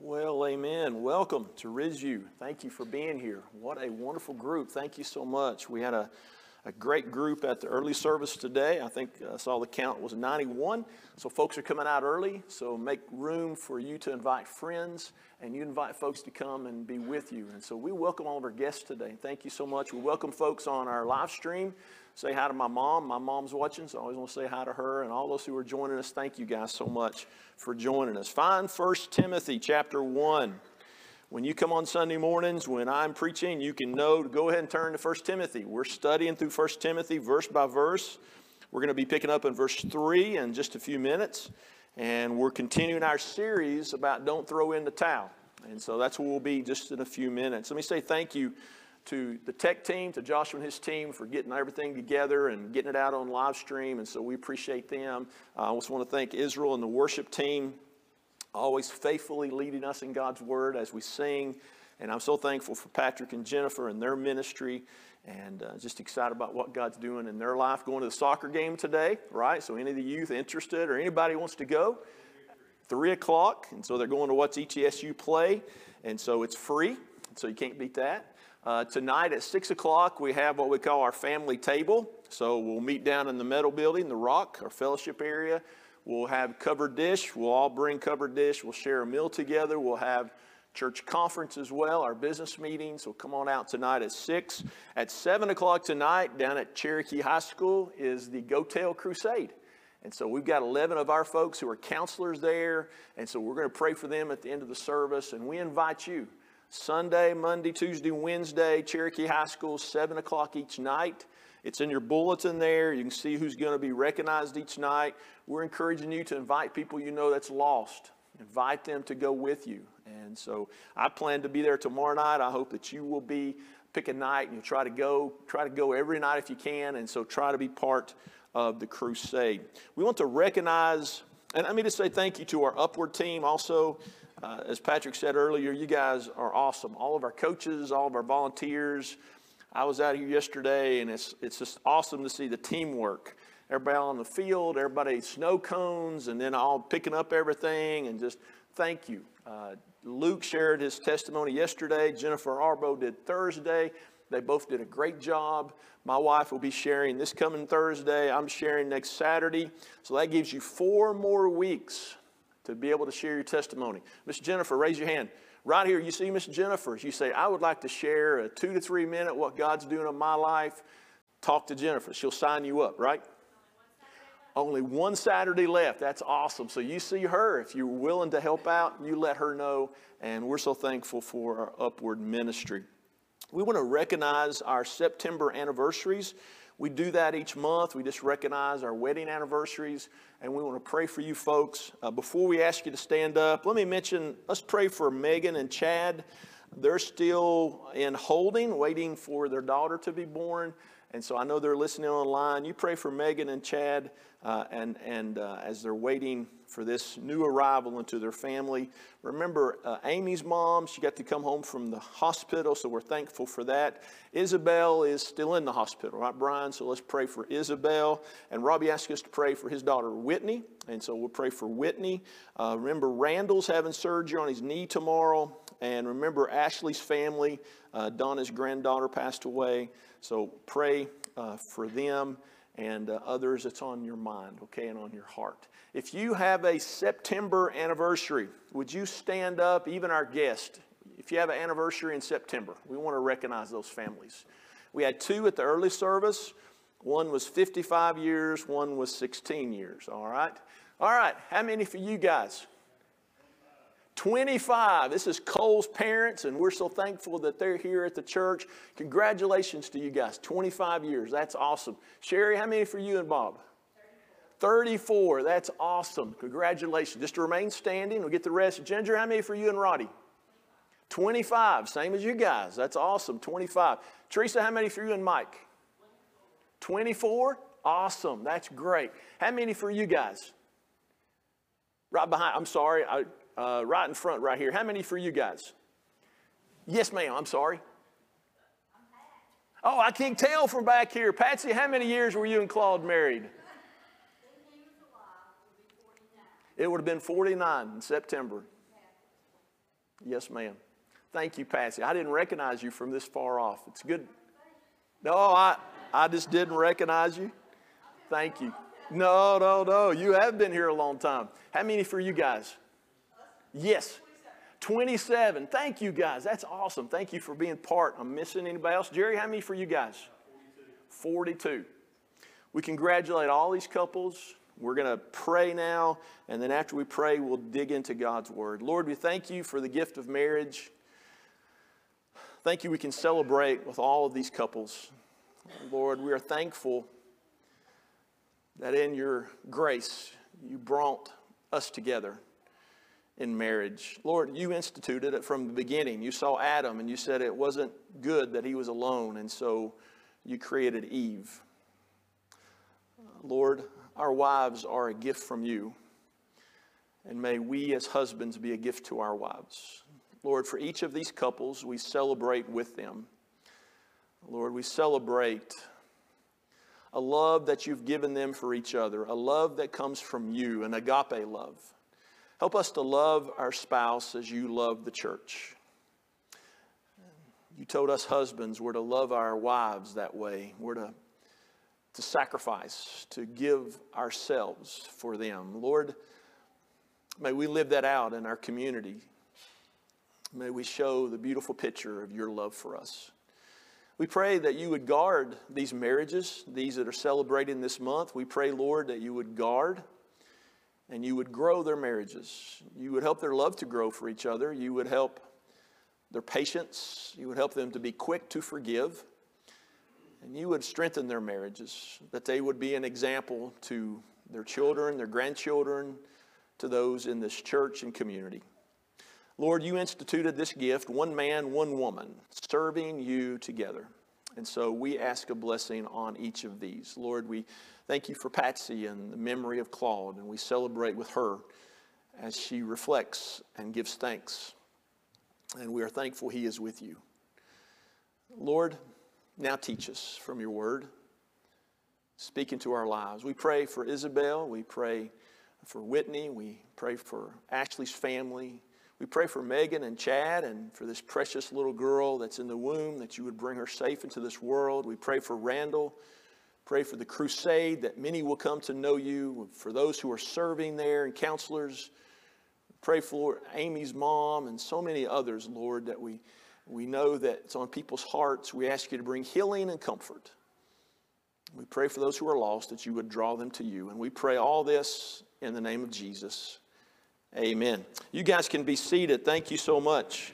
Well, amen. Welcome to RISU. Thank you for being here. What a wonderful group. Thank you so much. We had a, a great group at the early service today. I think I saw the count was 91. So, folks are coming out early. So, make room for you to invite friends and you invite folks to come and be with you. And so, we welcome all of our guests today. Thank you so much. We welcome folks on our live stream. Say hi to my mom. My mom's watching, so I always want to say hi to her and all those who are joining us. Thank you guys so much for joining us. Find 1 Timothy chapter 1. When you come on Sunday mornings, when I'm preaching, you can know to go ahead and turn to 1 Timothy. We're studying through 1 Timothy verse by verse. We're going to be picking up in verse 3 in just a few minutes. And we're continuing our series about don't throw in the towel. And so that's where we'll be just in a few minutes. Let me say thank you to the tech team, to Joshua and his team for getting everything together and getting it out on live stream. And so we appreciate them. I also want to thank Israel and the worship team, always faithfully leading us in God's word as we sing. And I'm so thankful for Patrick and Jennifer and their ministry and uh, just excited about what God's doing in their life. Going to the soccer game today, right? So, any of the youth interested or anybody wants to go, three o'clock. And so, they're going to watch ETSU play. And so, it's free. So, you can't beat that. Uh, tonight at 6 o'clock, we have what we call our family table. So we'll meet down in the metal building, the rock, our fellowship area. We'll have covered dish. We'll all bring covered dish. We'll share a meal together. We'll have church conference as well, our business meetings. So come on out tonight at 6. At 7 o'clock tonight, down at Cherokee High School, is the Go Tell Crusade. And so we've got 11 of our folks who are counselors there. And so we're going to pray for them at the end of the service. And we invite you Sunday, Monday, Tuesday, Wednesday, Cherokee High School, 7 o'clock each night. It's in your bulletin there. You can see who's going to be recognized each night. We're encouraging you to invite people you know that's lost. Invite them to go with you. And so I plan to be there tomorrow night. I hope that you will be. Pick a night and you try to go. Try to go every night if you can. And so try to be part of the crusade. We want to recognize, and let me just say thank you to our Upward team also. Uh, as Patrick said earlier, you guys are awesome. All of our coaches, all of our volunteers. I was out here yesterday, and it's, it's just awesome to see the teamwork. Everybody on the field, everybody snow cones, and then all picking up everything, and just thank you. Uh, Luke shared his testimony yesterday. Jennifer Arbo did Thursday. They both did a great job. My wife will be sharing this coming Thursday. I'm sharing next Saturday. So that gives you four more weeks to be able to share your testimony. Miss Jennifer, raise your hand. Right here, you see Miss Jennifer. You say, I would like to share a two to three minute what God's doing in my life. Talk to Jennifer. She'll sign you up, right? Only one Saturday left. That's awesome. So you see her. If you're willing to help out, you let her know. And we're so thankful for our upward ministry. We want to recognize our September anniversaries. We do that each month. We just recognize our wedding anniversaries, and we want to pray for you folks. Uh, before we ask you to stand up, let me mention let's pray for Megan and Chad. They're still in holding, waiting for their daughter to be born. And so I know they're listening online. You pray for Megan and Chad, uh, and, and uh, as they're waiting for this new arrival into their family. Remember, uh, Amy's mom, she got to come home from the hospital, so we're thankful for that. Isabel is still in the hospital, right, Brian? So let's pray for Isabel. And Robbie asked us to pray for his daughter, Whitney. And so we'll pray for Whitney. Uh, remember, Randall's having surgery on his knee tomorrow. And remember, Ashley's family, uh, Donna's granddaughter passed away. So pray uh, for them and uh, others that's on your mind, okay, and on your heart. If you have a September anniversary, would you stand up, even our guest? If you have an anniversary in September, we want to recognize those families. We had two at the early service. One was 55 years, one was 16 years, all right? All right, how many for you guys? 25. This is Cole's parents, and we're so thankful that they're here at the church. Congratulations to you guys. 25 years. That's awesome. Sherry, how many for you and Bob? 34. That's awesome. Congratulations. Just to remain standing, we'll get the rest. Ginger, how many for you and Roddy? 25. Same as you guys. That's awesome. 25. Teresa, how many for you and Mike? 24. Awesome. That's great. How many for you guys? Right behind. I'm sorry. I, uh, right in front, right here. How many for you guys? Yes, ma'am. I'm sorry. Oh, I can't tell from back here. Patsy, how many years were you and Claude married? It would have been 49 in September. Yes, ma'am. Thank you, Patsy. I didn't recognize you from this far off. It's good. No, I, I just didn't recognize you. Thank you. No, no, no. You have been here a long time. How many for you guys? Yes. 27. Thank you guys. That's awesome. Thank you for being part. I'm missing anybody else. Jerry, how many for you guys? 42. 42. We congratulate all these couples. We're going to pray now, and then after we pray, we'll dig into God's Word. Lord, we thank you for the gift of marriage. Thank you, we can celebrate with all of these couples. Lord, we are thankful that in your grace, you brought us together in marriage. Lord, you instituted it from the beginning. You saw Adam and you said it wasn't good that he was alone, and so you created Eve. Lord, our wives are a gift from you, and may we as husbands be a gift to our wives. Lord, for each of these couples, we celebrate with them. Lord, we celebrate a love that you've given them for each other, a love that comes from you, an agape love. Help us to love our spouse as you love the church. You told us husbands we're to love our wives that way. We're to, to sacrifice, to give ourselves for them. Lord, may we live that out in our community. May we show the beautiful picture of your love for us. We pray that you would guard these marriages, these that are celebrating this month. We pray, Lord, that you would guard and you would grow their marriages. You would help their love to grow for each other. You would help their patience. You would help them to be quick to forgive. And you would strengthen their marriages, that they would be an example to their children, their grandchildren, to those in this church and community. Lord, you instituted this gift, one man, one woman, serving you together. And so we ask a blessing on each of these. Lord, we thank you for Patsy and the memory of Claude, and we celebrate with her as she reflects and gives thanks. And we are thankful he is with you. Lord, now teach us from your word. Speak into our lives. We pray for Isabel. We pray for Whitney. We pray for Ashley's family. We pray for Megan and Chad and for this precious little girl that's in the womb, that you would bring her safe into this world. We pray for Randall. Pray for the crusade, that many will come to know you. For those who are serving there and counselors. Pray for Amy's mom and so many others, Lord, that we, we know that it's on people's hearts. We ask you to bring healing and comfort. We pray for those who are lost that you would draw them to you. And we pray all this in the name of Jesus. Amen. You guys can be seated. Thank you so much.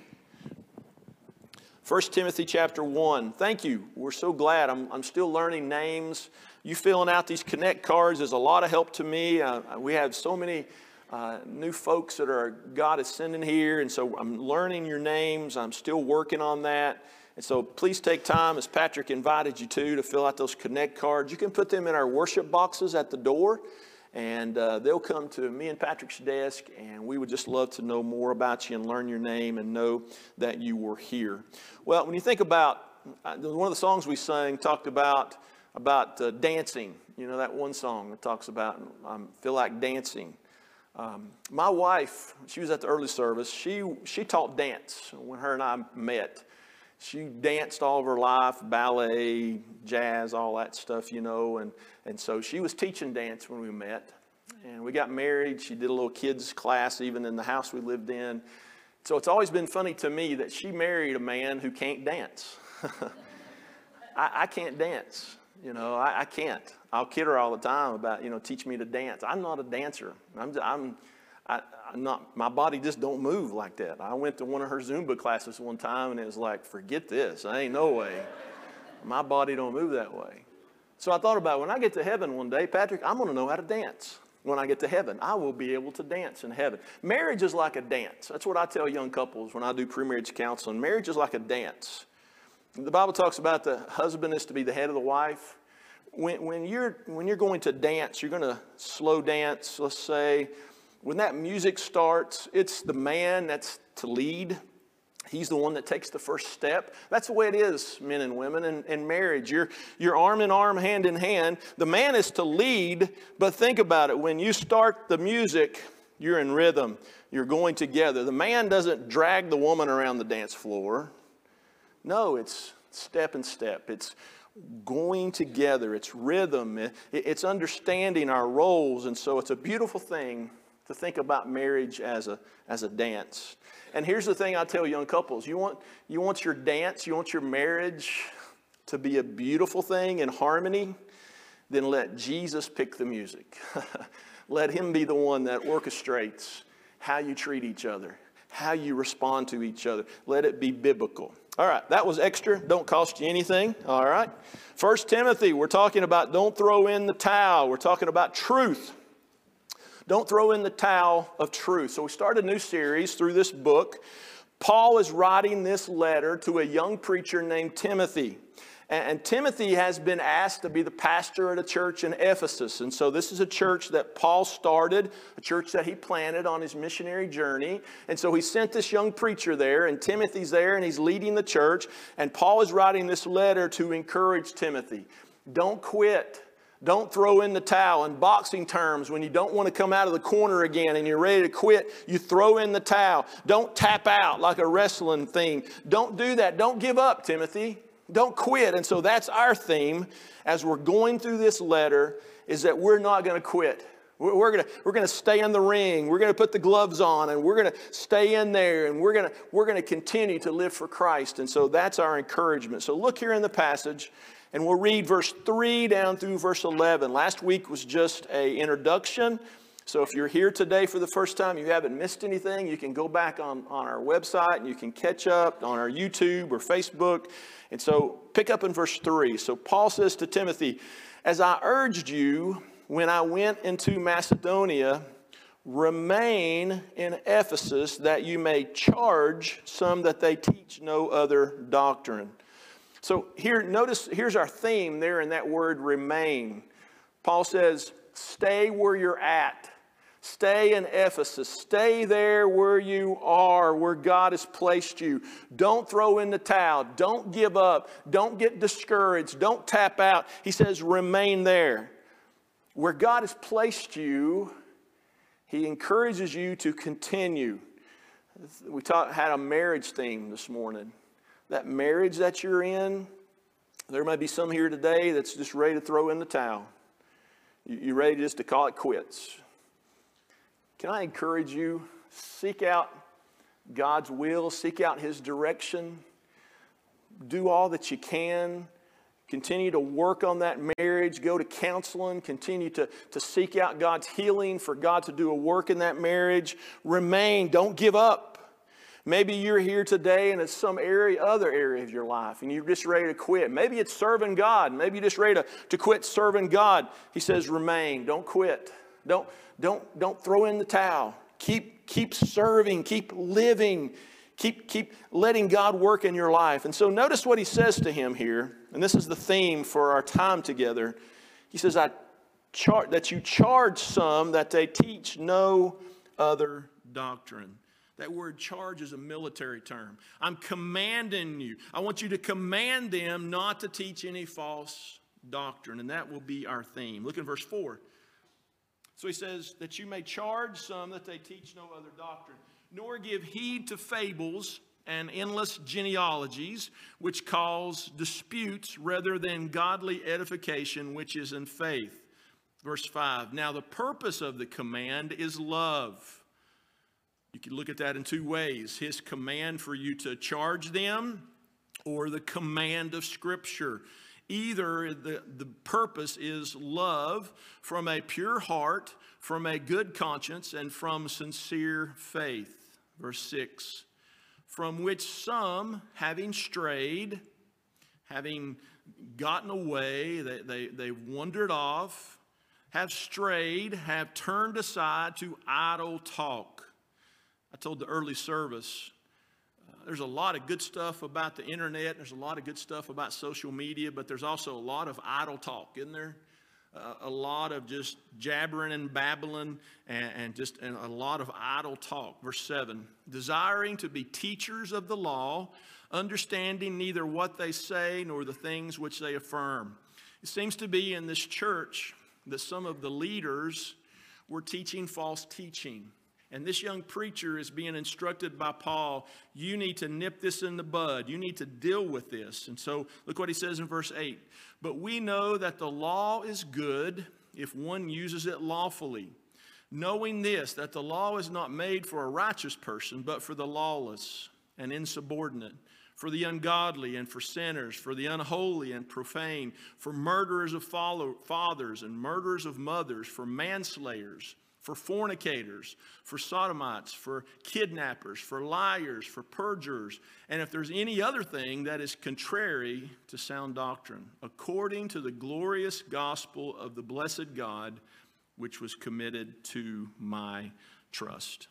1 Timothy chapter 1. Thank you. We're so glad. I'm, I'm still learning names. You filling out these connect cards is a lot of help to me. Uh, we have so many uh, new folks that are God is sending here, and so I'm learning your names. I'm still working on that. And so please take time, as Patrick invited you to, to fill out those connect cards. You can put them in our worship boxes at the door. And uh, they'll come to me and Patrick's desk, and we would just love to know more about you and learn your name and know that you were here. Well, when you think about uh, one of the songs we sang talked about about uh, dancing. You know that one song that talks about I um, feel like dancing. Um, my wife, she was at the early service. She she taught dance when her and I met. She danced all of her life, ballet, jazz, all that stuff, you know, and and so she was teaching dance when we met. And we got married. She did a little kids class even in the house we lived in. So it's always been funny to me that she married a man who can't dance. I, I, can't dance. You know, I, I, can't. I'll kid her all the time about, you know, teach me to dance. I'm not a dancer. I'm, I'm, I, not, my body just don't move like that. I went to one of her Zumba classes one time and it was like, forget this. I ain't no way. My body don't move that way. So I thought about when I get to heaven one day, Patrick, I'm going to know how to dance. When I get to heaven, I will be able to dance in heaven. Marriage is like a dance. That's what I tell young couples when I do pre-marriage counseling. Marriage is like a dance. The Bible talks about the husband is to be the head of the wife. When, when, you're, when you're going to dance, you're going to slow dance, let's say. When that music starts, it's the man that's to lead. He's the one that takes the first step. That's the way it is, men and women, in, in marriage. You're, you're arm in arm, hand in hand. The man is to lead, but think about it. When you start the music, You're in rhythm. You're going together. The man doesn't drag the woman around the dance floor. No, it's step and step. It's going together. It's rhythm. It's understanding our roles. And so it's a beautiful thing to think about marriage as a, as a dance. And here's the thing I tell young couples you want, you want your dance, you want your marriage to be a beautiful thing in harmony, then let Jesus pick the music. let Him be the one that orchestrates how you treat each other, how you respond to each other. Let it be biblical. All right, that was extra. Don't cost you anything. All right. First Timothy, we're talking about don't throw in the towel. We're talking about truth. Don't throw in the towel of truth. So we start a new series through this book. Paul is writing this letter to a young preacher named Timothy. And Timothy has been asked to be the pastor at a church in Ephesus. And so this is a church that Paul started, a church that he planted on his missionary journey. And so he sent this young preacher there, and Timothy's there, and he's leading the church. And Paul is writing this letter to encourage Timothy. Don't quit. Don't throw in the towel. In boxing terms, when you don't want to come out of the corner again and you're ready to quit, you throw in the towel. Don't tap out like a wrestling thing. Don't do that. Don't give up, Timothy. Don't quit. And so that's our theme as we're going through this letter is that we're not going to quit. We're going to, we're to stay in the ring. We're going to put the gloves on and we're going to stay in there and we're going we're going to continue to live for Christ. And so that's our encouragement. So look here in the passage and we'll read verse 3 down through verse 11. Last week was just a introduction. So if you're here today for the first time, you haven't missed anything, you can go back on, on our website and you can catch up on our YouTube or Facebook. And so pick up in verse 3. So Paul says to Timothy, As I urged you when I went into Macedonia, remain in Ephesus that you may charge some that they teach no other doctrine. So here, notice, here's our theme there in that word remain. Paul says, stay where you're at. Stay in Ephesus. Stay there where you are, where God has placed you. Don't throw in the towel. Don't give up. Don't get discouraged. Don't tap out. He says, remain there. Where God has placed you, He encourages you to continue. We talk, had a marriage theme this morning. That marriage that you're in, there may be some here today that's just ready to throw in the towel. You're ready just to call it quits. Can I encourage you? Seek out God's will, seek out His direction, do all that you can. Continue to work on that marriage, go to counseling, continue to, to seek out God's healing, for God to do a work in that marriage. Remain, don't give up. Maybe you're here today and it's some area, other area of your life, and you're just ready to quit. Maybe it's serving God. Maybe you're just ready to, to quit serving God. He says, remain, don't quit. Don't, don't, don't throw in the towel. Keep, keep serving, keep living, keep, keep letting God work in your life. And so notice what he says to him here, and this is the theme for our time together. He says, I char- that you charge some that they teach no other doctrine. That word charge is a military term. I'm commanding you. I want you to command them not to teach any false doctrine. And that will be our theme. Look in verse 4. So he says, that you may charge some that they teach no other doctrine, nor give heed to fables and endless genealogies, which cause disputes rather than godly edification, which is in faith. Verse 5 Now the purpose of the command is love. You can look at that in two ways his command for you to charge them, or the command of Scripture. Either the, the purpose is love from a pure heart, from a good conscience, and from sincere faith. Verse 6 From which some, having strayed, having gotten away, they, they, they've wandered off, have strayed, have turned aside to idle talk. I told the early service there's a lot of good stuff about the internet. There's a lot of good stuff about social media, but there's also a lot of idle talk, isn't there? Uh, a lot of just jabbering and babbling and, and just and a lot of idle talk. Verse 7 desiring to be teachers of the law, understanding neither what they say nor the things which they affirm. It seems to be in this church that some of the leaders were teaching false teaching. And this young preacher is being instructed by Paul, you need to nip this in the bud. You need to deal with this. And so look what he says in verse 8. But we know that the law is good if one uses it lawfully, knowing this, that the law is not made for a righteous person, but for the lawless and insubordinate for the ungodly and for sinners, for the unholy and profane, for murderers of fathers and murderers of mothers, for manslayers, for fornicators, for sodomites, for kidnappers, for liars, for perjurers, and if there's any other thing that is contrary to sound doctrine, according to the glorious gospel of the blessed God, which was committed to my trust.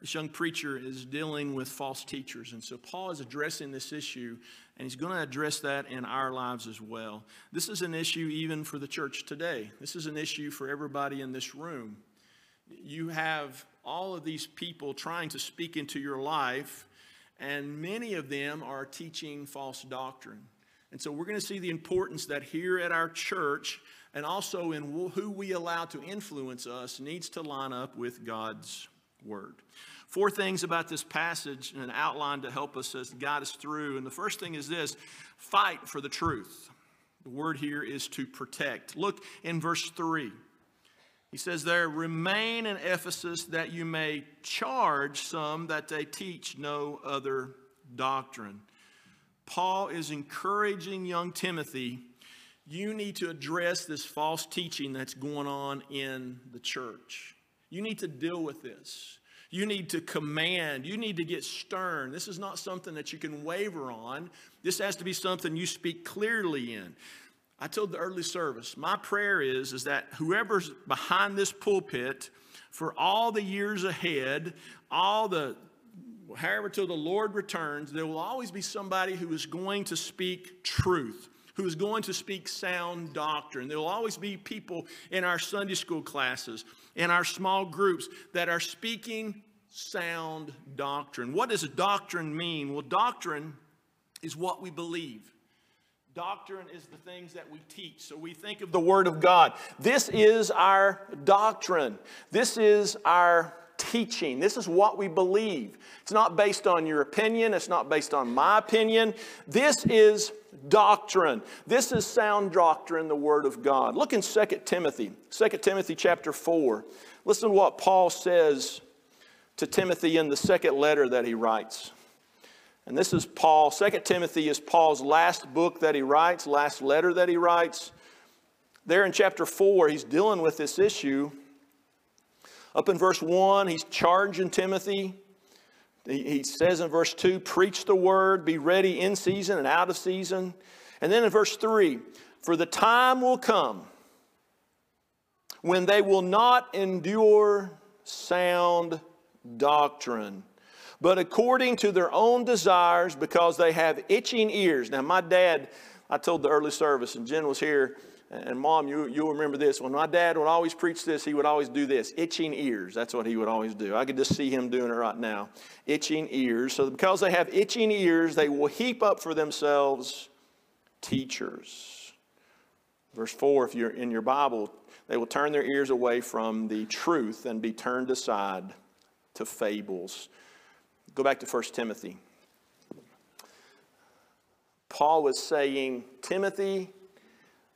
This young preacher is dealing with false teachers. And so Paul is addressing this issue, and he's going to address that in our lives as well. This is an issue even for the church today. This is an issue for everybody in this room. You have all of these people trying to speak into your life, and many of them are teaching false doctrine. And so we're going to see the importance that here at our church and also in who we allow to influence us needs to line up with God's word. Four things about this passage and an outline to help us as guide us through. And the first thing is this fight for the truth. The word here is to protect. Look in verse 3. He says there, remain in Ephesus that you may charge some that they teach no other doctrine. Paul is encouraging young Timothy, you need to address this false teaching that's going on in the church. You need to deal with this. You need to command. You need to get stern. This is not something that you can waver on. This has to be something you speak clearly in. I told the early service, my prayer is, is that whoever's behind this pulpit for all the years ahead, all the however till the Lord returns, there will always be somebody who is going to speak truth who is going to speak sound doctrine. There will always be people in our Sunday school classes, in our small groups, that are speaking sound doctrine. What does doctrine mean? Well, doctrine is what we believe. Doctrine is the things that we teach. So we think of the Word of God. This is our doctrine. This is our teaching. This is what we believe. It's not based on your opinion, it's not based on my opinion. This is doctrine. This is sound doctrine, the Word of God. Look in 2 Timothy, 2 Timothy chapter 4. Listen to what Paul says to Timothy in the second letter that he writes. And this is Paul. 2 Timothy is Paul's last book that he writes, last letter that he writes. There in chapter 4, he's dealing with this issue up in verse 1, he's charging Timothy. He says in verse 2, preach the word, be ready in season and out of season. And then in verse 3, for the time will come when they will not endure sound doctrine, but according to their own desires, because they have itching ears. Now, my dad, I told the early service, and Jen was here. And mom, you, you'll remember this. When my dad would always preach this, he would always do this itching ears. That's what he would always do. I could just see him doing it right now. Itching ears. So, because they have itching ears, they will heap up for themselves teachers. Verse 4, if you're in your Bible, they will turn their ears away from the truth and be turned aside to fables. Go back to 1 Timothy. Paul was saying, Timothy,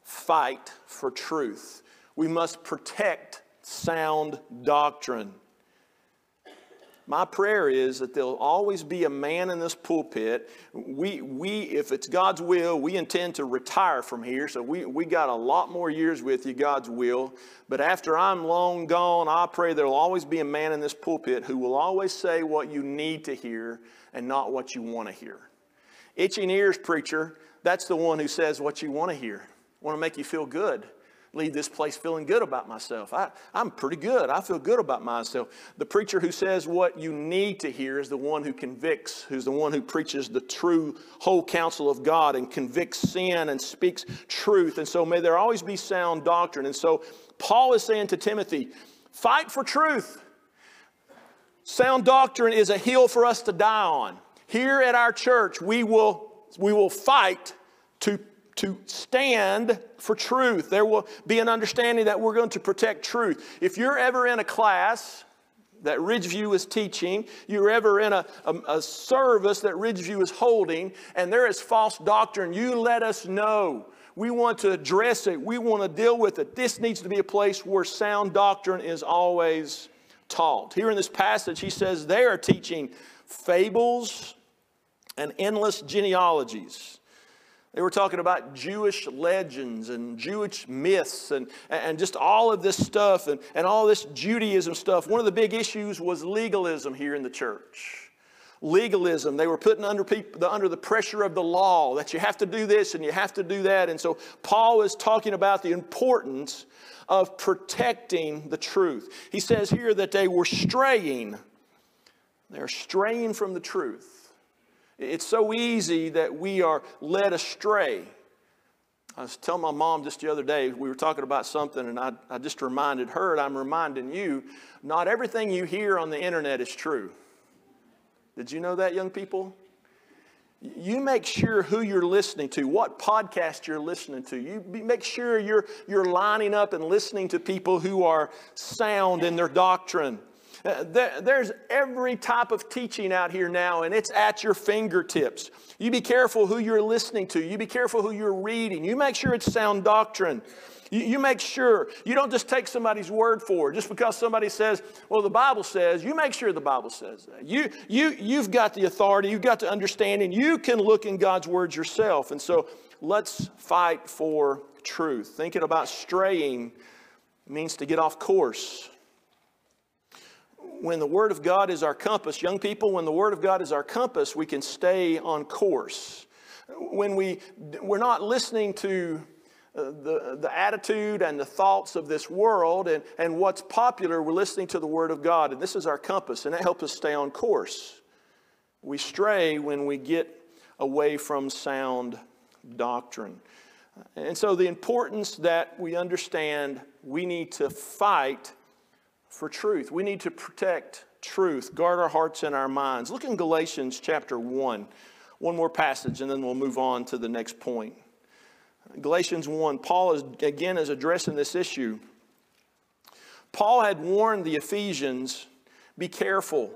fight for truth. We must protect sound doctrine. My prayer is that there'll always be a man in this pulpit. We, we, if it's God's will, we intend to retire from here. So we, we got a lot more years with you, God's will. But after I'm long gone, I pray there'll always be a man in this pulpit who will always say what you need to hear and not what you want to hear. Itching ears, preacher, that's the one who says what you want to hear want to make you feel good. Leave this place feeling good about myself. I, I'm pretty good. I feel good about myself. The preacher who says what you need to hear is the one who convicts, who's the one who preaches the true whole counsel of God and convicts sin and speaks truth. And so may there always be sound doctrine. And so Paul is saying to Timothy, fight for truth. Sound doctrine is a hill for us to die on. Here at our church, we will, we will fight to to stand for truth. There will be an understanding that we're going to protect truth. If you're ever in a class, that Ridgeview is teaching, you're ever in a, a, a, service that Ridgeview is holding, and there is false doctrine, you let us know. We want to address it. We want to deal with it. This needs to be a place where sound doctrine is always taught. Here in this passage, he says they are teaching fables and endless genealogies. They were talking about Jewish legends and Jewish myths and, and just all of this stuff and, and all this Judaism stuff. One of the big issues was legalism here in the church. Legalism. They were putting under, people, under the pressure of the law that you have to do this and you have to do that. And so Paul is talking about the importance of protecting the truth. He says here that they were straying. They're straying from the truth. It's so easy that we are led astray. I was telling my mom just the other day, we were talking about something, and I, I just reminded her, and I'm reminding you, not everything you hear on the internet is true. Did you know that, young people? You make sure who you're listening to, what podcast you're listening to. You make sure you're, you're lining up and listening to people who are sound in their doctrine. Uh, there's every type of teaching out here now, and it's at your fingertips. You be careful who you're listening to. You be careful who you're reading. You make sure it's sound doctrine. You, you make sure you don't just take somebody's word for it. Just because somebody says, well, the Bible says, you make sure the Bible says that. You, you, you've got the authority, you've got the understanding. You can look in God's word yourself. And so let's fight for truth. Thinking about straying means to get off course when the Word of God is our compass, young people, when the Word of God is our compass, we can stay on course. When we, we're not listening to uh, the, the attitude and the thoughts of this world and, and what's popular, we're listening to the Word of God. And this is our compass, and it helps us stay on course. We stray when we get away from sound doctrine. And so, the importance that we understand we need to fight for truth. We need to protect truth, guard our hearts and our minds. Look in Galatians chapter 1. One more passage, and then we'll move on to the next point. Galatians 1, Paul is again is addressing this issue. Paul had warned the Ephesians, be careful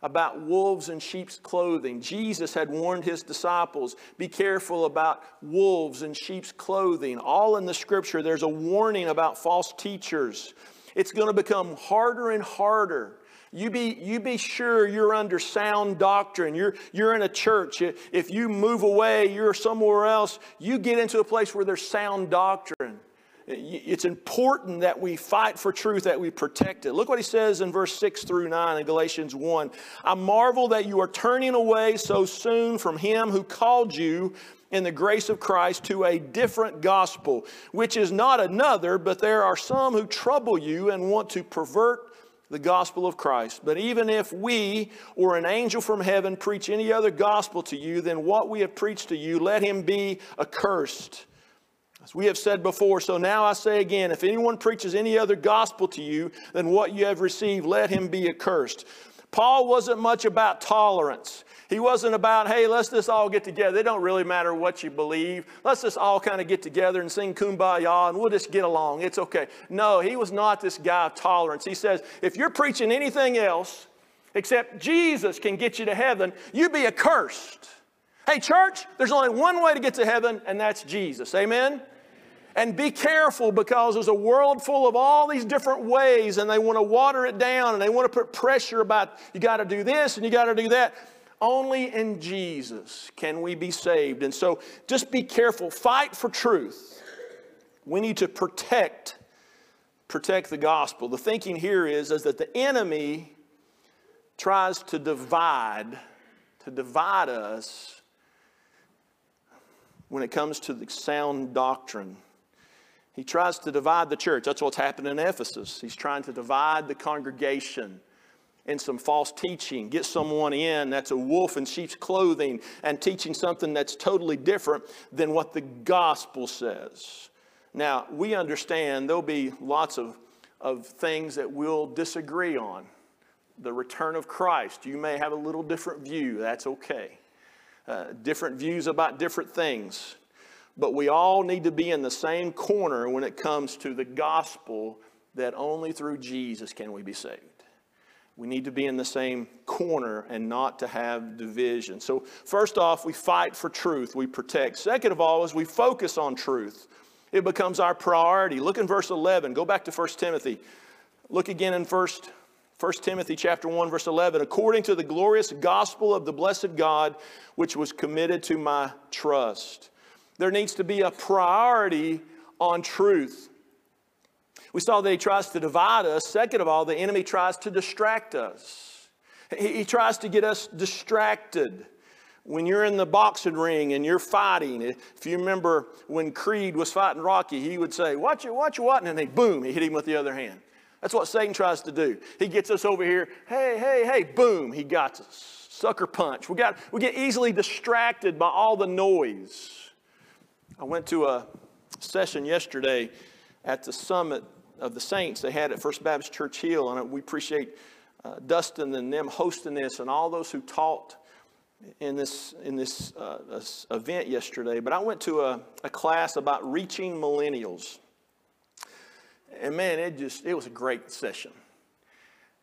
about wolves in sheep's clothing. Jesus had warned his disciples, be careful about wolves in sheep's clothing. All in the scripture, there's a warning about false teachers. It's going to become harder and harder. You be, you be sure you're under sound doctrine. You're, you're in a church. If you move away, you're somewhere else, you get into a place where there's sound doctrine. It's important that we fight for truth, that we protect it. Look what he says in verse 6 through 9 in Galatians 1. I marvel that you are turning away so soon from him who called you in the grace of Christ to a different gospel, which is not another, but there are some who trouble you and want to pervert the gospel of Christ. But even if we or an angel from heaven preach any other gospel to you than what we have preached to you, let him be accursed. As we have said before, so now I say again if anyone preaches any other gospel to you than what you have received, let him be accursed. Paul wasn't much about tolerance. He wasn't about, hey, let's just all get together. It don't really matter what you believe. Let's just all kind of get together and sing kumbaya and we'll just get along. It's okay. No, he was not this guy of tolerance. He says, if you're preaching anything else except Jesus can get you to heaven, you be accursed. Hey, church, there's only one way to get to heaven, and that's Jesus. Amen? And be careful because there's a world full of all these different ways, and they want to water it down and they want to put pressure about you got to do this and you got to do that. Only in Jesus can we be saved. And so just be careful. Fight for truth. We need to protect protect the gospel. The thinking here is, is that the enemy tries to divide, to divide us when it comes to the sound doctrine. He tries to divide the church. That's what's happened in Ephesus. He's trying to divide the congregation and some false teaching, get someone in that's a wolf in sheep's clothing and teaching something that's totally different than what the gospel says. Now, we understand there'll be lots of, of things that we'll disagree on. The return of Christ, you may have a little different view, that's okay. Uh, different views about different things. But we all need to be in the same corner when it comes to the gospel that only through Jesus can we be saved. We need to be in the same corner and not to have division. So, first off, we fight for truth, we protect. Second of all, is we focus on truth. It becomes our priority. Look in verse 11. Go back to 1 Timothy. Look again in 1, 1 Timothy chapter 1 verse 11. According to the glorious gospel of the blessed God which was committed to my trust. There needs to be a priority on truth. We saw that he tries to divide us. Second of all, the enemy tries to distract us. He, he tries to get us distracted. When you're in the boxing ring and you're fighting, if you remember when Creed was fighting Rocky, he would say, Watch it, watch it, what? And then he, boom, he hit him with the other hand. That's what Satan tries to do. He gets us over here, hey, hey, hey, boom, he got us. Sucker punch. We, got, we get easily distracted by all the noise. I went to a session yesterday at the summit of the saints they had at First Baptist Church Hill, and we appreciate uh, Dustin and them hosting this, and all those who taught in this in this, uh, event yesterday. But I went to a, a class about reaching millennials, and man, it just it was a great session.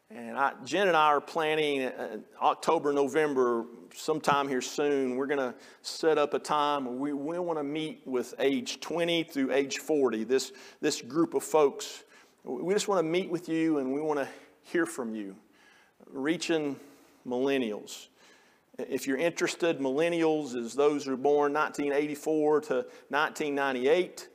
And I, Jen and I are planning uh, October, November, sometime here soon. We're going to set up a time we, we want to meet with age 20 through age 40, this, this group of folks we just want to meet with you and we want to hear from you. Reaching millennials. If you're interested, millennials is those who are born 1984 to 1998.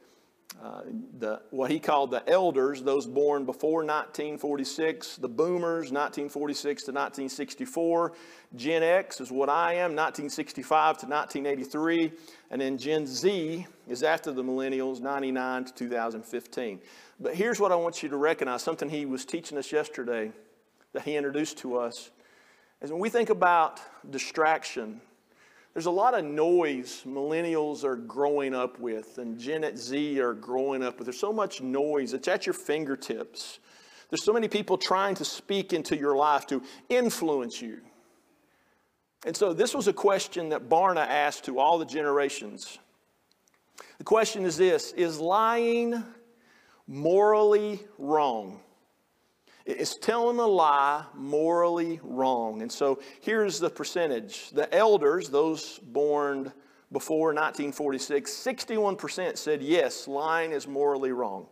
Uh, the, what he called the elders, those born before 1946, the boomers, 1946 to 1964. Gen X is what I am, 1965 to 1983. And then Gen Z is after the millennials, 99 to 2015. But here's what I want you to recognize something he was teaching us yesterday that he introduced to us. Is when we think about distraction, there's a lot of noise millennials are growing up with and Gen Z are growing up with. There's so much noise, it's at your fingertips. There's so many people trying to speak into your life to influence you. And so this was a question that Barna asked to all the generations. The question is this Is lying morally wrong. It's telling a lie morally wrong. And so here's the percentage. The elders, those born before 1946, 61% said yes, lying is morally wrong.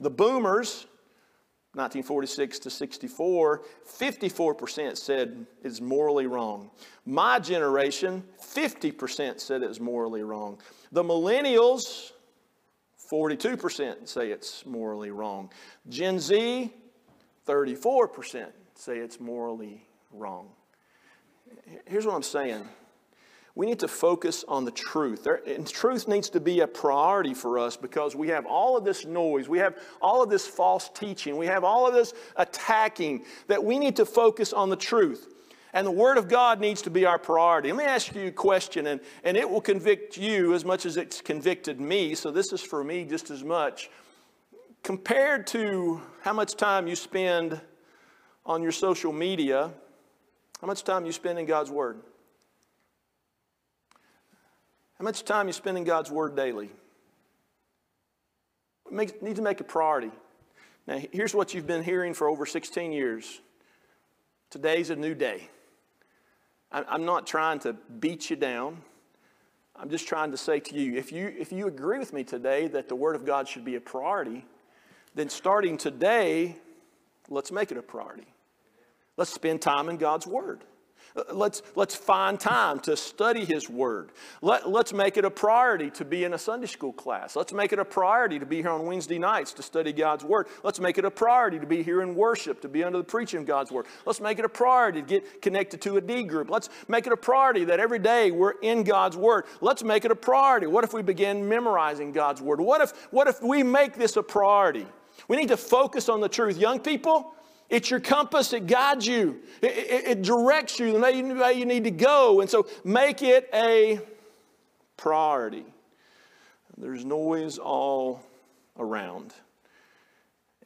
The boomers, 1946 to 64, 54% said it's morally wrong. My generation, 50% said it's morally wrong. The millennials, 42% say it's morally wrong. Gen Z, 34% say it's morally wrong. Here's what I'm saying. We need to focus on the truth. And truth needs to be a priority for us because we have all of this noise, we have all of this false teaching, we have all of this attacking that we need to focus on the truth. And the Word of God needs to be our priority. Let me ask you a question, and, and it will convict you as much as it's convicted me. So this is for me just as much. Compared to how much time you spend on your social media, how much time you spend in God's Word? How much time you spend in God's Word daily? Make, need to make a priority. Now, here's what you've been hearing for over 16 years. Today's a new day. I'm not trying to beat you down. I'm just trying to say to you if, you if you agree with me today that the Word of God should be a priority, then starting today, let's make it a priority. Let's spend time in God's Word. Uh, let's, let's find time to study His Word. Let, let's make it a priority to be in a Sunday school class. Let's make it a priority to be here on Wednesday nights to study God's Word. Let's make it a priority to be here in worship, to be under the preaching of God's Word. Let's make it a priority to get connected to a D group. Let's make it a priority that every day we're in God's Word. Let's make it a priority. What if we begin memorizing God's Word? What if, what if we make this a priority? We need to focus on the truth. Young people, it's your compass, it guides you, it, it, it directs you the way you, way you need to go. And so make it a priority. There's noise all around.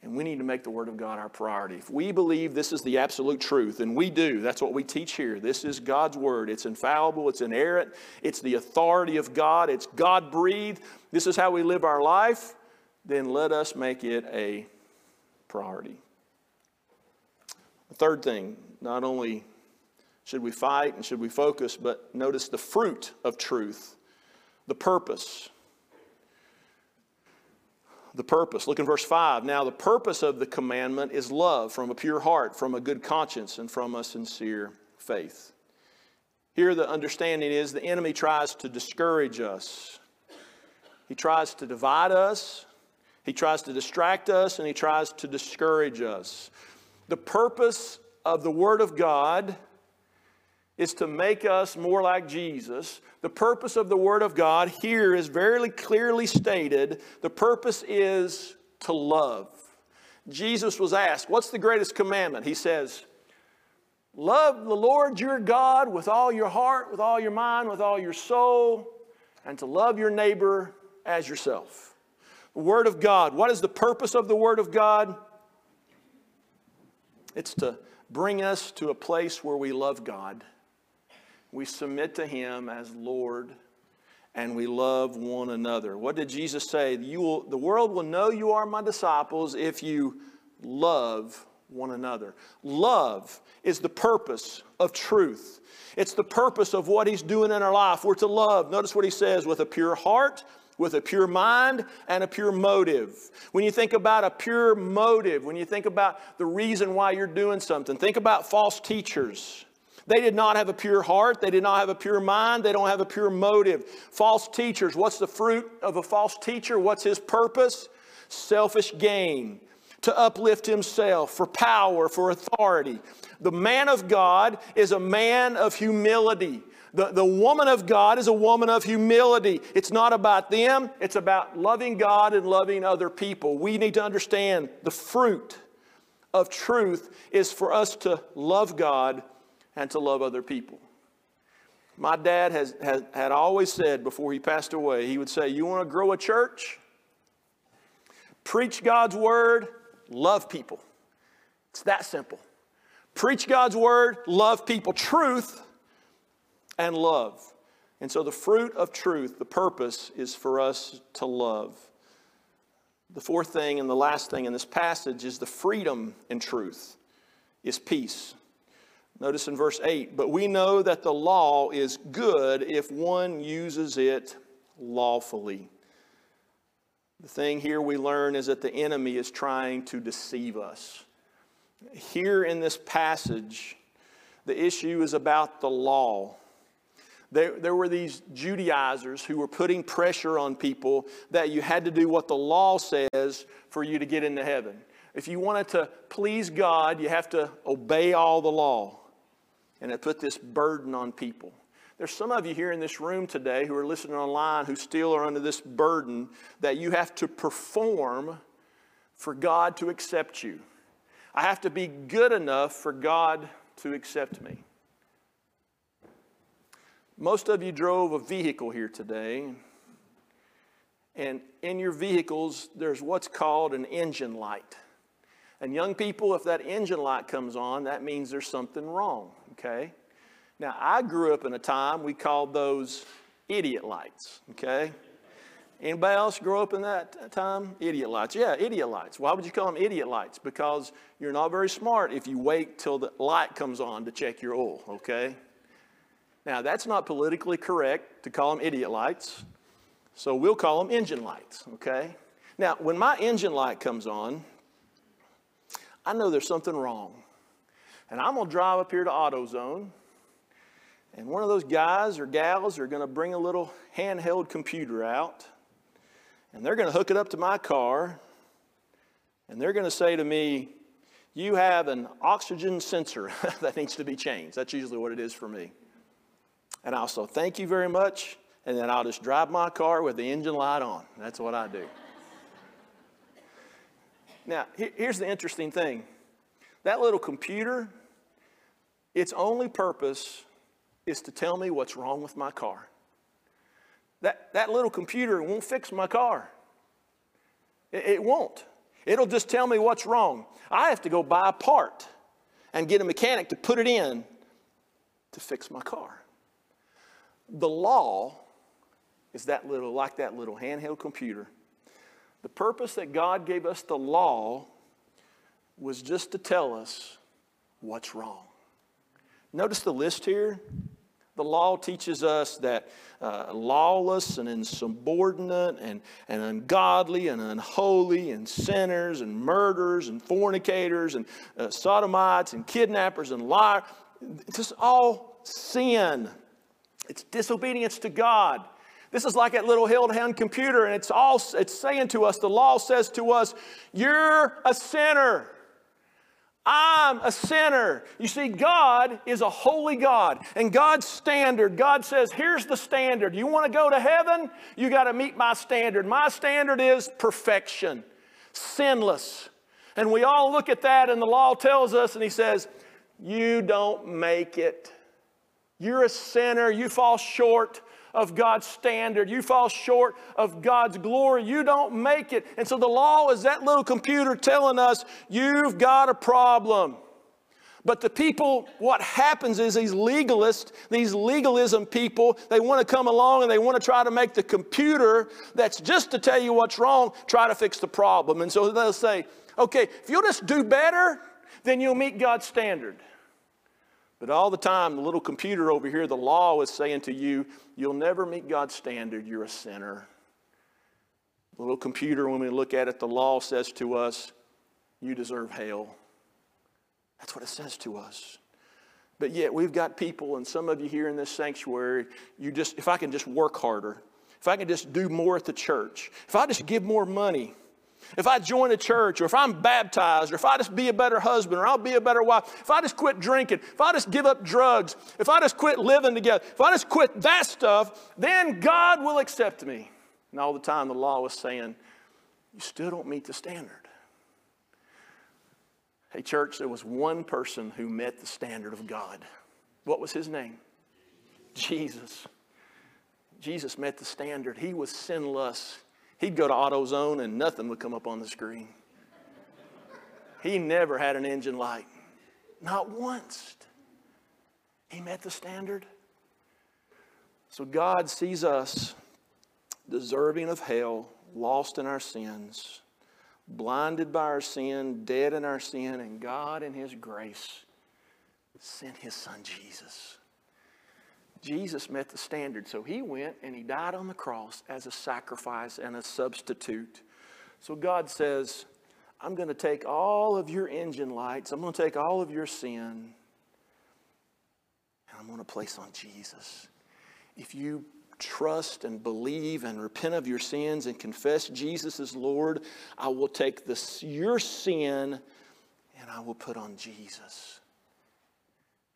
And we need to make the Word of God our priority. If we believe this is the absolute truth, and we do, that's what we teach here. This is God's Word. It's infallible, it's inerrant, it's the authority of God, it's God breathed. This is how we live our life. Then let us make it a priority. The third thing, not only should we fight and should we focus, but notice the fruit of truth, the purpose. The purpose. Look in verse 5. Now, the purpose of the commandment is love from a pure heart, from a good conscience, and from a sincere faith. Here, the understanding is the enemy tries to discourage us, he tries to divide us, he tries to distract us, and he tries to discourage us. The purpose of the Word of God is to make us more like Jesus. The purpose of the Word of God here is very clearly stated. The purpose is to love. Jesus was asked, What's the greatest commandment? He says, Love the Lord your God with all your heart, with all your mind, with all your soul, and to love your neighbor as yourself. Word of God. What is the purpose of the Word of God? It's to bring us to a place where we love God. We submit to Him as Lord and we love one another. What did Jesus say? You will, the world will know you are my disciples if you love one another. Love is the purpose of truth. It's the purpose of what He's doing in our life. We're to love. Notice what He says with a pure heart, with a pure mind, and a pure motive. When you think about a pure motive, when you think about the reason why you're doing something, think about false teachers. They did not have a pure heart. They did not have a pure mind. They don't have a pure motive. False teachers, what's the fruit of a false teacher? What's his purpose? Selfish gain, to uplift himself, for power, for authority. The man of God is a man of humility. The, the woman of God is a woman of humility. It's not about them, it's about loving God and loving other people. We need to understand the fruit of truth is for us to love God and to love other people. My dad has, has, had always said before he passed away, he would say, You want to grow a church? Preach God's word, love people. It's that simple. Preach God's word, love people. Truth and love. And so the fruit of truth, the purpose is for us to love. The fourth thing and the last thing in this passage is the freedom in truth is peace. Notice in verse 8, but we know that the law is good if one uses it lawfully. The thing here we learn is that the enemy is trying to deceive us. Here in this passage, the issue is about the law. There, there, were these Judaizers who were putting pressure on people that you had to do what the law says for you to get into heaven. If you wanted to please God, you have to obey all the law. And it put this burden on people. There's some of you here in this room today who are listening online who still are under this burden that you have to perform for God to accept you. I have to be good enough for God to accept me. Most of you drove a vehicle here today, and in your vehicles, there's what's called an engine light. And young people, if that engine light comes on, that means there's something wrong, okay? Now, I grew up in a time we called those idiot lights, okay? Anybody else grow up in that time? Idiot lights. Yeah, idiot lights. Why would you call them idiot lights? Because you're not very smart if you wait till the light comes on to check your oil, okay? Now, that's not politically correct to call them idiot lights, so we'll call them engine lights, okay? Now, when my engine light comes on, I know there's something wrong. And I'm going to drive up here to AutoZone, and one of those guys or gals are going to bring a little handheld computer out, and they're going to hook it up to my car, and they're going to say to me, You have an oxygen sensor that needs to be changed. That's usually what it is for me. And I'll say, Thank you very much. And then I'll just drive my car with the engine light on. That's what I do. now, here's the interesting thing that little computer, its only purpose is to tell me what's wrong with my car. That, that little computer won't fix my car. It, it won't. It'll just tell me what's wrong. I have to go buy a part and get a mechanic to put it in to fix my car. The law is that little, like that little handheld computer. The purpose that God gave us the law was just to tell us what's wrong. Notice the list here. The law teaches us that uh, lawless and insubordinate and, and ungodly and unholy and sinners and murderers and fornicators and uh, sodomites and kidnappers and liars, just all sin. It's disobedience to God. This is like that little held-hand computer, and it's all it's saying to us, the law says to us, you're a sinner. I'm a sinner. You see, God is a holy God, and God's standard, God says, here's the standard. You want to go to heaven? You got to meet my standard. My standard is perfection, sinless. And we all look at that, and the law tells us, and He says, You don't make it. You're a sinner. You fall short of God's standard. You fall short of God's glory. You don't make it. And so the law is that little computer telling us, you've got a problem. But the people, what happens is these legalists, these legalism people, they want to come along and they want to try to make the computer that's just to tell you what's wrong, try to fix the problem. And so they'll say, okay, if you'll just do better, then you'll meet God's standard. But all the time, the little computer over here, the law is saying to you, you'll never meet God's standard. You're a sinner. The little computer, when we look at it, the law says to us, you deserve hell. That's what it says to us. But yet we've got people, and some of you here in this sanctuary, you just, if I can just work harder, if I can just do more at the church, if I just give more money, if I join a church, or if I'm baptized, or if I just be a better husband, or I'll be a better wife, if I just quit drinking, if I just give up drugs, if I just quit living together, if I just quit that stuff, then God will accept me. And all the time the law was saying, you still don't meet the standard. Hey, church, there was one person who met the standard of God. What was his name? Jesus. Jesus met the standard. He was sinless. He'd go to AutoZone and nothing would come up on the screen. He never had an engine light, not once. He met the standard. So God sees us deserving of hell, lost in our sins, blinded by our sin, dead in our sin, and God, in His grace, sent His Son Jesus Jesus met the standard. So he went and he died on the cross as a sacrifice and a substitute. So God says, I'm going to take all of your engine lights, I'm going to take all of your sin, and I'm going to place on Jesus. If you trust and believe and repent of your sins and confess Jesus as Lord, I will take this, your sin and I will put on Jesus.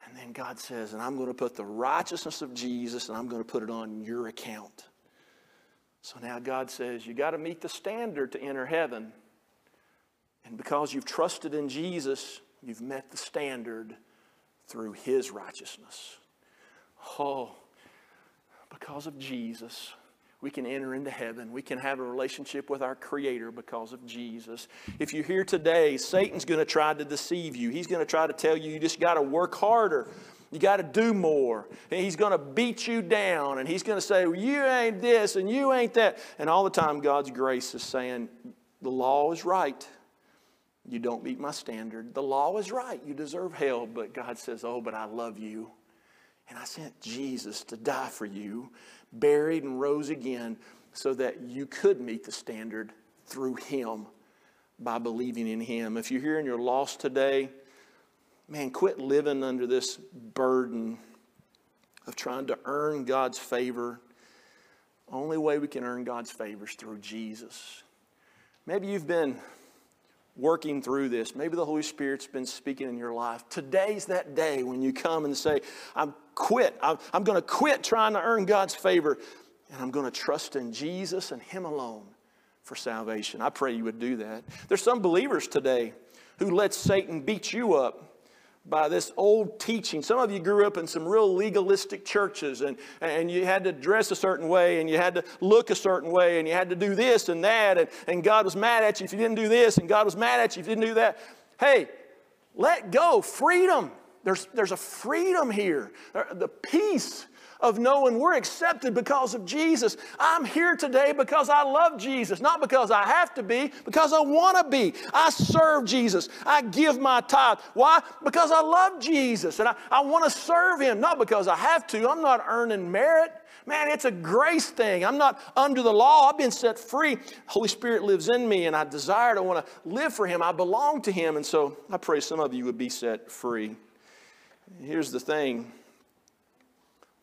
And then God says, and I'm going to put the righteousness of Jesus and I'm going to put it on your account. So now God says, you got to meet the standard to enter heaven. And because you've trusted in Jesus, you've met the standard through his righteousness. Oh, because of Jesus, we can enter into heaven. We can have a relationship with our Creator because of Jesus. If you're here today, Satan's going to try to deceive you. He's going to try to tell you you just got to work harder. You got to do more. And he's going to beat you down. And he's going to say, well, You ain't this and you ain't that. And all the time, God's grace is saying, The law is right. You don't meet my standard. The law is right. You deserve hell. But God says, Oh, but I love you. And I sent Jesus to die for you buried and rose again so that you could meet the standard through him by believing in him. If you're here and you're lost today, man, quit living under this burden of trying to earn God's favor. Only way we can earn God's favor is through Jesus. Maybe you've been working through this. Maybe the Holy Spirit's been speaking in your life. Today's that day when you come and say, I'm quit. I'm, I'm going to quit trying to earn God's favor, and I'm going to trust in Jesus and Him alone for salvation. I pray you would do that. There's some believers today who let Satan beat you up by this old teaching. Some of you grew up in some real legalistic churches and, and you had to dress a certain way and you had to look a certain way and you had to do this and that and, and God was mad at you if you didn't do this and God was mad at you if you didn't do that. Hey, let go. Freedom. There's, there's a freedom here. Uh, the peace of knowing we're accepted because of Jesus. I'm here today because I love Jesus, not because I have to be, because I want to be. I serve Jesus. I give my tithe. Why? Because I love Jesus and I, I want to serve Him, not because I have to. I'm not earning merit. Man, it's a grace thing. I'm not under the law. I've been set free. Holy Spirit lives in me, and I desire to want to live for Him. I belong to Him. And so I pray some of you would be set free. Here's the thing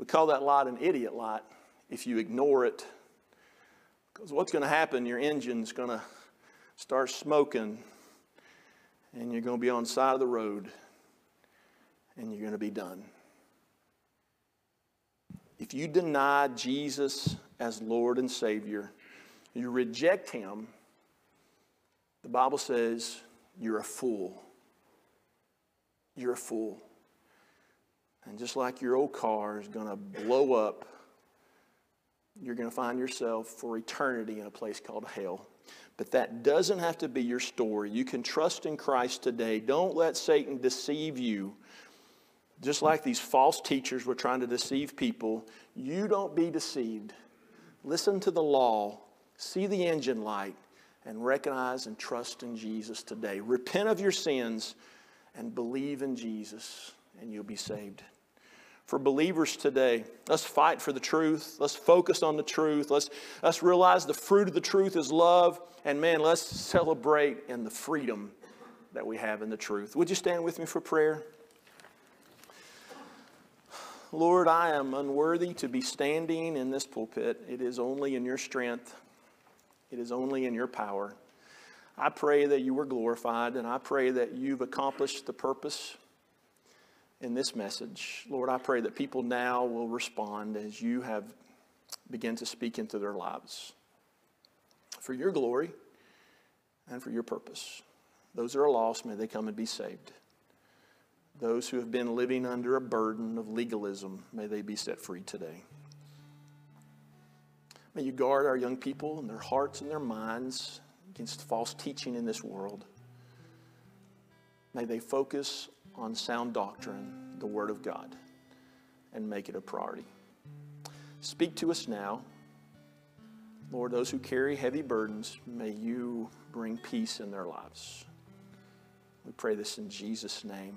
we call that light an idiot light if you ignore it. Because what's going to happen, your engine's going to start smoking, and you're going to be on the side of the road, and you're going to be done. If you deny Jesus as Lord and Savior, you reject Him, the Bible says you're a fool. You're a fool. And just like your old car is going to blow up, you're going to find yourself for eternity in a place called hell. But that doesn't have to be your story. You can trust in Christ today. Don't let Satan deceive you just like these false teachers were trying to deceive people, you don't be deceived. Listen to the law, see the engine light, and recognize and trust in Jesus today. Repent of your sins and believe in Jesus, and you'll be saved. For believers today, let's fight for the truth. Let's focus on the truth. Let's, let's realize the fruit of the truth is love. And man, let's celebrate in the freedom that we have in the truth. Would you stand with me for prayer? Lord, I am unworthy to be standing in this pulpit. It is only in your strength, it is only in your power. I pray that you were glorified, and I pray that you've accomplished the purpose in this message. Lord, I pray that people now will respond as you have begun to speak into their lives for your glory and for your purpose. Those that are lost, may they come and be saved. Those who have been living under a burden of legalism, may they be set free today. May you guard our young people and their hearts and their minds against false teaching in this world. May they focus on sound doctrine, the Word of God, and make it a priority. Speak to us now. Lord, those who carry heavy burdens, may you bring peace in their lives. We pray this in Jesus' name.